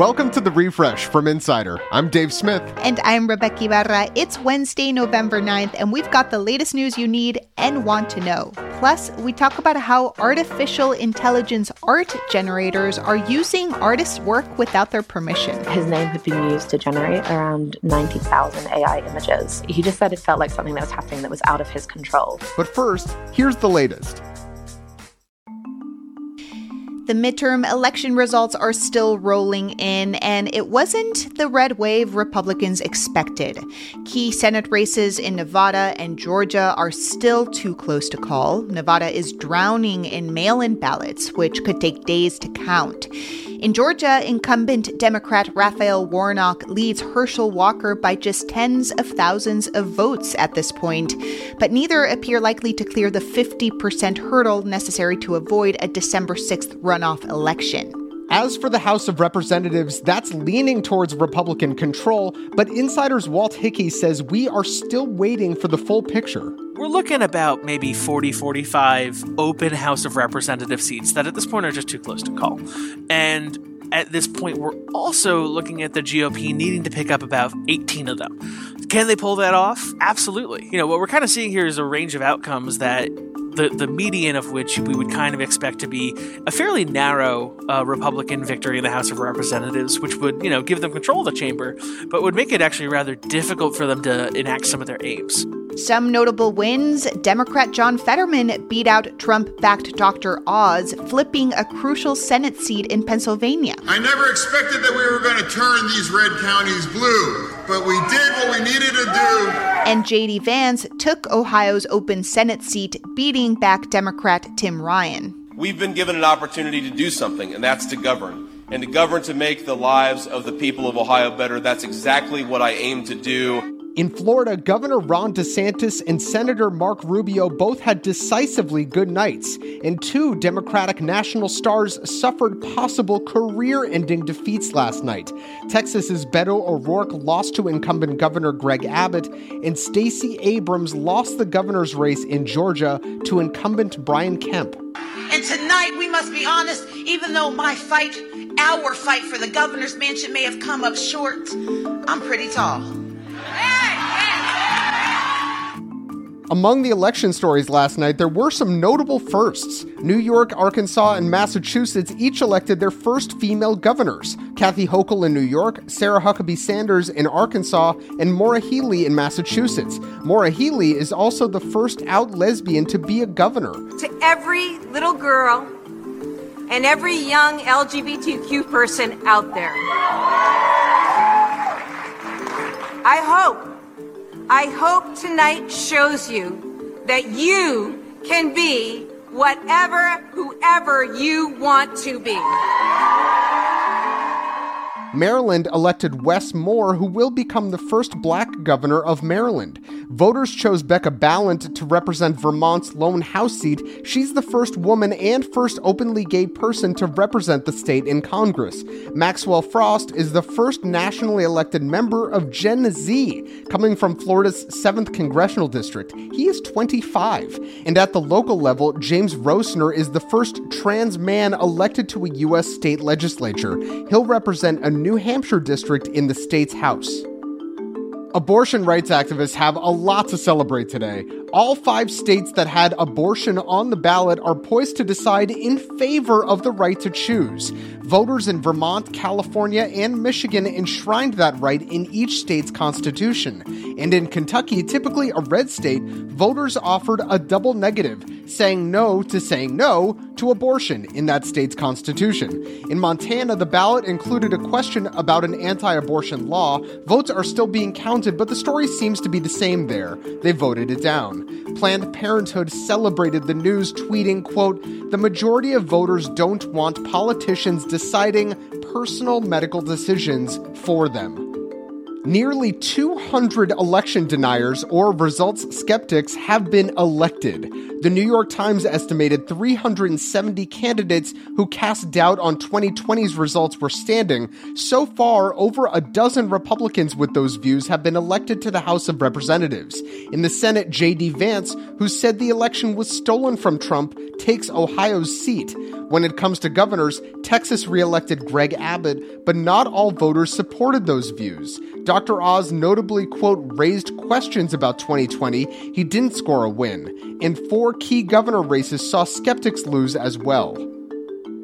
Welcome to the refresh from Insider. I'm Dave Smith. And I'm Rebeca Ibarra. It's Wednesday, November 9th, and we've got the latest news you need and want to know. Plus, we talk about how artificial intelligence art generators are using artists' work without their permission. His name had been used to generate around 90,000 AI images. He just said it felt like something that was happening that was out of his control. But first, here's the latest. The midterm election results are still rolling in, and it wasn't the red wave Republicans expected. Key Senate races in Nevada and Georgia are still too close to call. Nevada is drowning in mail in ballots, which could take days to count. In Georgia, incumbent Democrat Raphael Warnock leads Herschel Walker by just tens of thousands of votes at this point, but neither appear likely to clear the 50% hurdle necessary to avoid a December 6th runoff election. As for the House of Representatives, that's leaning towards Republican control, but Insider's Walt Hickey says we are still waiting for the full picture. We're looking about maybe 40, 45 open House of Representative seats that at this point are just too close to call. And at this point, we're also looking at the GOP needing to pick up about 18 of them. Can they pull that off? Absolutely. You know, what we're kind of seeing here is a range of outcomes that the, the median of which we would kind of expect to be a fairly narrow uh, Republican victory in the House of Representatives, which would, you know, give them control of the chamber, but would make it actually rather difficult for them to enact some of their aims. Some notable wins Democrat John Fetterman beat out Trump backed Dr. Oz, flipping a crucial Senate seat in Pennsylvania. I never expected that we were going to turn these red counties blue, but we did what we needed to do. And J.D. Vance took Ohio's open Senate seat, beating back Democrat Tim Ryan. We've been given an opportunity to do something, and that's to govern. And to govern to make the lives of the people of Ohio better. That's exactly what I aim to do. In Florida, Governor Ron DeSantis and Senator Mark Rubio both had decisively good nights, and two Democratic national stars suffered possible career ending defeats last night. Texas's Beto O'Rourke lost to incumbent Governor Greg Abbott, and Stacey Abrams lost the governor's race in Georgia to incumbent Brian Kemp. And tonight, we must be honest, even though my fight, our fight for the governor's mansion may have come up short, I'm pretty tall. Among the election stories last night, there were some notable firsts. New York, Arkansas, and Massachusetts each elected their first female governors. Kathy Hochul in New York, Sarah Huckabee Sanders in Arkansas, and Maura Healey in Massachusetts. Maura Healey is also the first out lesbian to be a governor. To every little girl and every young LGBTQ person out there, I hope I hope tonight shows you that you can be whatever, whoever you want to be. Maryland elected Wes Moore, who will become the first black governor of Maryland. Voters chose Becca Balint to represent Vermont's lone House seat. She's the first woman and first openly gay person to represent the state in Congress. Maxwell Frost is the first nationally elected member of Gen Z, coming from Florida's 7th congressional district. He is 25. And at the local level, James Roesener is the first trans man elected to a U.S. state legislature. He'll represent a New Hampshire district in the state's House. Abortion rights activists have a lot to celebrate today. All five states that had abortion on the ballot are poised to decide in favor of the right to choose. Voters in Vermont, California, and Michigan enshrined that right in each state's constitution. And in Kentucky, typically a red state, voters offered a double negative, saying no to saying no to abortion in that state's constitution. In Montana, the ballot included a question about an anti abortion law. Votes are still being counted, but the story seems to be the same there. They voted it down. Planned Parenthood celebrated the news, tweeting, quote, The majority of voters don't want politicians deciding personal medical decisions for them. Nearly 200 election deniers or results skeptics have been elected. The New York Times estimated 370 candidates who cast doubt on 2020's results were standing. So far, over a dozen Republicans with those views have been elected to the House of Representatives. In the Senate, J.D. Vance, who said the election was stolen from Trump, takes Ohio's seat. When it comes to governors, Texas reelected Greg Abbott, but not all voters supported those views. Dr. Oz notably, quote, raised questions about 2020. He didn't score a win. And four key governor races saw skeptics lose as well.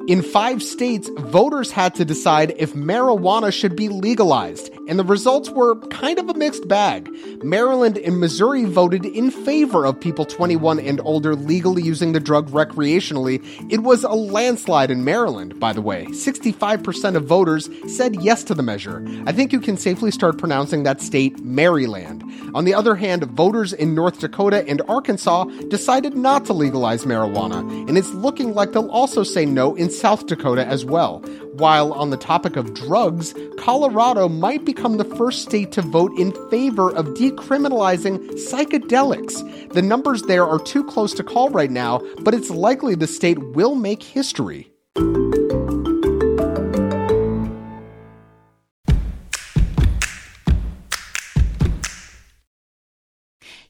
In five states, voters had to decide if marijuana should be legalized, and the results were kind of a mixed bag. Maryland and Missouri voted in favor of people 21 and older legally using the drug recreationally. It was a landslide in Maryland, by the way. 65% of voters said yes to the measure. I think you can safely start pronouncing that state Maryland. On the other hand, voters in North Dakota and Arkansas decided not to legalize marijuana, and it's looking like they'll also say no in South Dakota as well. While on the topic of drugs, Colorado might become the first state to vote in favor of decriminalizing psychedelics. The numbers there are too close to call right now, but it's likely the state will make history.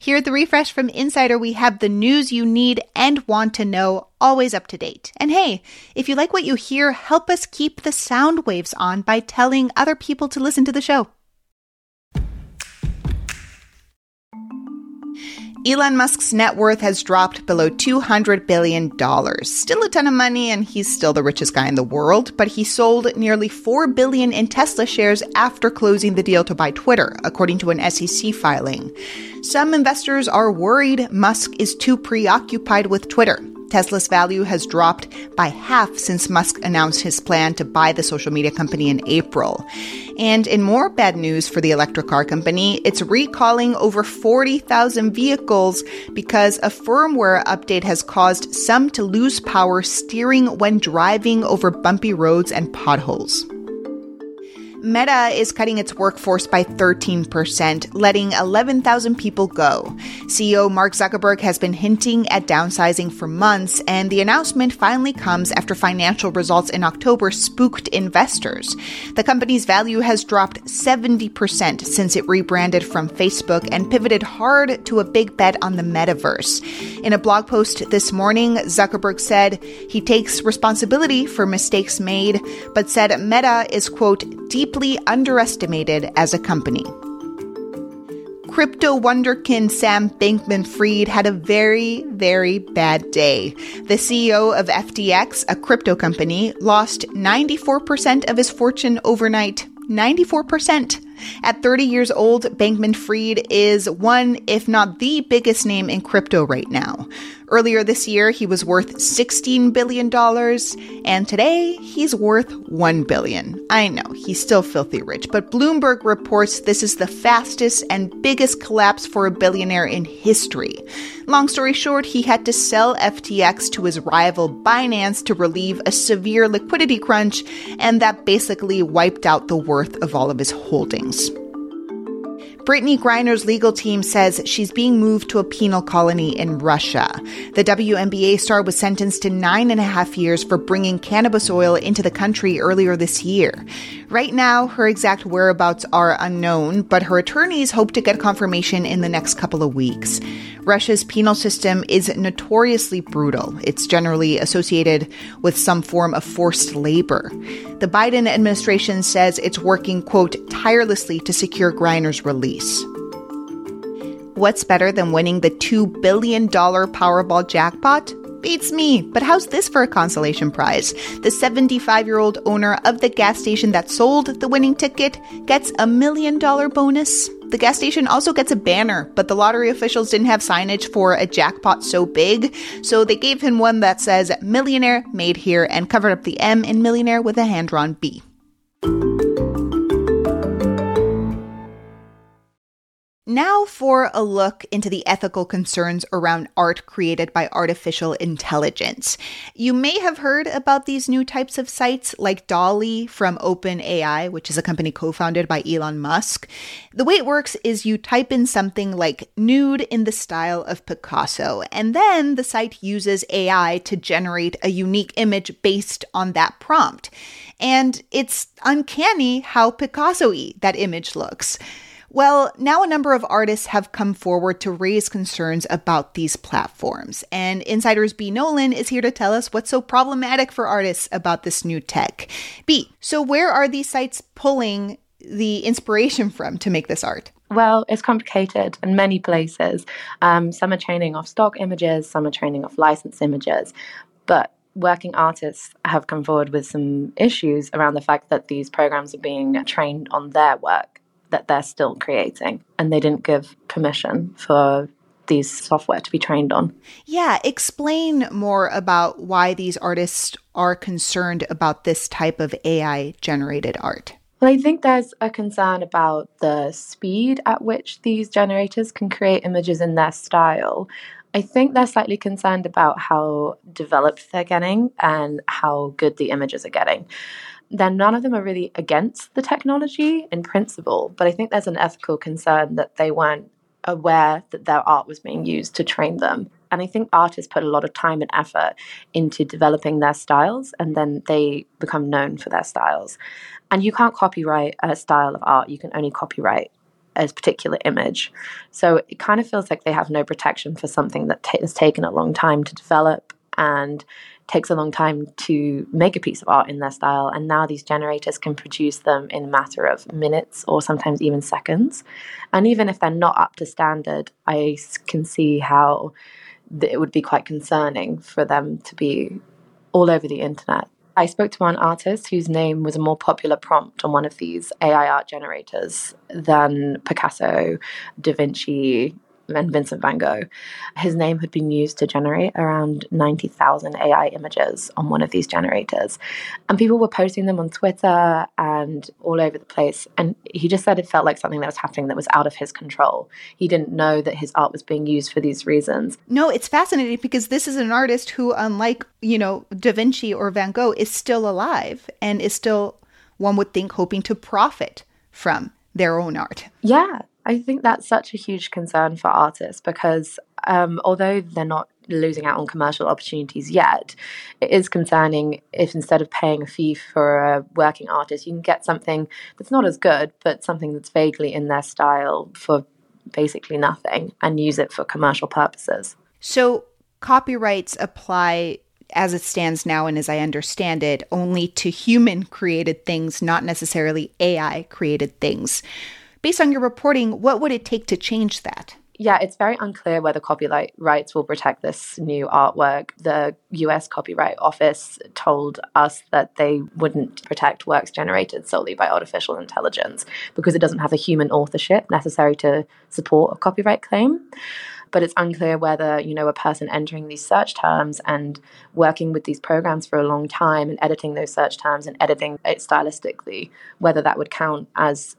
Here at the Refresh from Insider, we have the news you need and want to know, always up to date. And hey, if you like what you hear, help us keep the sound waves on by telling other people to listen to the show. Elon Musk's net worth has dropped below $200 billion. Still a ton of money, and he's still the richest guy in the world, but he sold nearly 4 billion in Tesla shares after closing the deal to buy Twitter, according to an SEC filing. Some investors are worried Musk is too preoccupied with Twitter. Tesla's value has dropped by half since Musk announced his plan to buy the social media company in April. And in more bad news for the electric car company, it's recalling over 40,000 vehicles because a firmware update has caused some to lose power steering when driving over bumpy roads and potholes. Meta is cutting its workforce by 13%, letting 11,000 people go. CEO Mark Zuckerberg has been hinting at downsizing for months, and the announcement finally comes after financial results in October spooked investors. The company's value has dropped 70% since it rebranded from Facebook and pivoted hard to a big bet on the metaverse. In a blog post this morning, Zuckerberg said he takes responsibility for mistakes made, but said Meta is, quote, deeply deeply underestimated as a company. Crypto wonderkin Sam Bankman Fried had a very, very bad day. The CEO of FTX, a crypto company, lost 94% of his fortune overnight. 94%. At 30 years old, Bankman Fried is one, if not the biggest name in crypto right now. Earlier this year, he was worth $16 billion, and today he's worth 1 billion. I know, he's still filthy rich, but Bloomberg reports this is the fastest and biggest collapse for a billionaire in history. Long story short, he had to sell FTX to his rival Binance to relieve a severe liquidity crunch, and that basically wiped out the worth of all of his holdings. Brittney Griner's legal team says she's being moved to a penal colony in Russia. The WNBA star was sentenced to nine and a half years for bringing cannabis oil into the country earlier this year. Right now, her exact whereabouts are unknown, but her attorneys hope to get confirmation in the next couple of weeks. Russia's penal system is notoriously brutal. It's generally associated with some form of forced labor. The Biden administration says it's working, quote, tirelessly to secure Griner's release. What's better than winning the $2 billion Powerball jackpot? Beats me, but how's this for a consolation prize? The 75 year old owner of the gas station that sold the winning ticket gets a million dollar bonus. The gas station also gets a banner, but the lottery officials didn't have signage for a jackpot so big, so they gave him one that says Millionaire Made Here and covered up the M in Millionaire with a hand drawn B. now for a look into the ethical concerns around art created by artificial intelligence. You may have heard about these new types of sites like DALL-E from OpenAI, which is a company co founded by Elon Musk. The way it works is you type in something like nude in the style of Picasso, and then the site uses AI to generate a unique image based on that prompt. And it's uncanny how Picasso y that image looks. Well, now a number of artists have come forward to raise concerns about these platforms. And Insider's B. Nolan is here to tell us what's so problematic for artists about this new tech. B, so where are these sites pulling the inspiration from to make this art? Well, it's complicated in many places. Um, some are training off stock images, some are training off licensed images. But working artists have come forward with some issues around the fact that these programs are being trained on their work that they're still creating, and they didn't give permission for these software to be trained on. Yeah, explain more about why these artists are concerned about this type of AI generated art. Well, I think there's a concern about the speed at which these generators can create images in their style. I think they're slightly concerned about how developed they're getting and how good the images are getting then none of them are really against the technology in principle. But I think there's an ethical concern that they weren't aware that their art was being used to train them. And I think artists put a lot of time and effort into developing their styles, and then they become known for their styles. And you can't copyright a style of art, you can only copyright a particular image. So it kind of feels like they have no protection for something that t- has taken a long time to develop and takes a long time to make a piece of art in their style. And now these generators can produce them in a matter of minutes or sometimes even seconds. And even if they're not up to standard, I can see how it would be quite concerning for them to be all over the internet. I spoke to one artist whose name was a more popular prompt on one of these AI art generators than Picasso, Da Vinci, and Vincent van Gogh. His name had been used to generate around 90,000 AI images on one of these generators. And people were posting them on Twitter and all over the place. And he just said it felt like something that was happening that was out of his control. He didn't know that his art was being used for these reasons. No, it's fascinating because this is an artist who, unlike, you know, Da Vinci or Van Gogh, is still alive and is still, one would think, hoping to profit from their own art. Yeah, I think that's such a huge concern for artists because um, although they're not losing out on commercial opportunities yet, it is concerning if instead of paying a fee for a working artist, you can get something that's not as good, but something that's vaguely in their style for basically nothing and use it for commercial purposes. So, copyrights apply as it stands now and as I understand it, only to human created things, not necessarily AI created things. Based on your reporting, what would it take to change that? Yeah, it's very unclear whether copyright rights will protect this new artwork. The US Copyright Office told us that they wouldn't protect works generated solely by artificial intelligence because it doesn't have the human authorship necessary to support a copyright claim but it's unclear whether you know a person entering these search terms and working with these programs for a long time and editing those search terms and editing it stylistically whether that would count as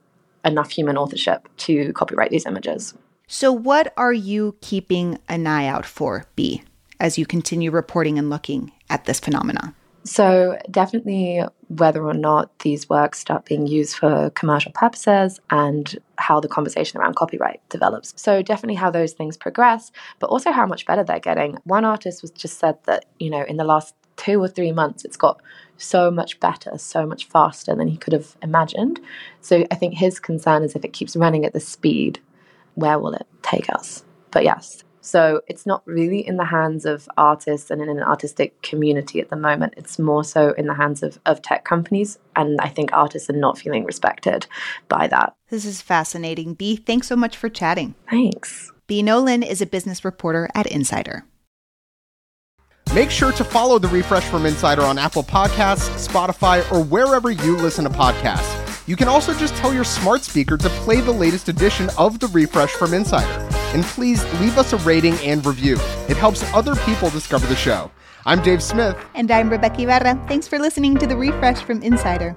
enough human authorship to copyright these images. So, what are you keeping an eye out for, B, as you continue reporting and looking at this phenomenon? So, definitely whether or not these works start being used for commercial purposes and how the conversation around copyright develops. So, definitely how those things progress, but also how much better they're getting. One artist was just said that, you know, in the last two or three months, it's got so much better, so much faster than he could have imagined. So I think his concern is if it keeps running at this speed, where will it take us? But yes, so it's not really in the hands of artists and in an artistic community at the moment. It's more so in the hands of, of tech companies. And I think artists are not feeling respected by that. This is fascinating. B, thanks so much for chatting. Thanks. B. Nolan is a business reporter at Insider. Make sure to follow the Refresh from Insider on Apple Podcasts, Spotify, or wherever you listen to podcasts. You can also just tell your smart speaker to play the latest edition of the Refresh from Insider. And please leave us a rating and review. It helps other people discover the show. I'm Dave Smith. And I'm Rebeca Ibarra. Thanks for listening to the Refresh from Insider.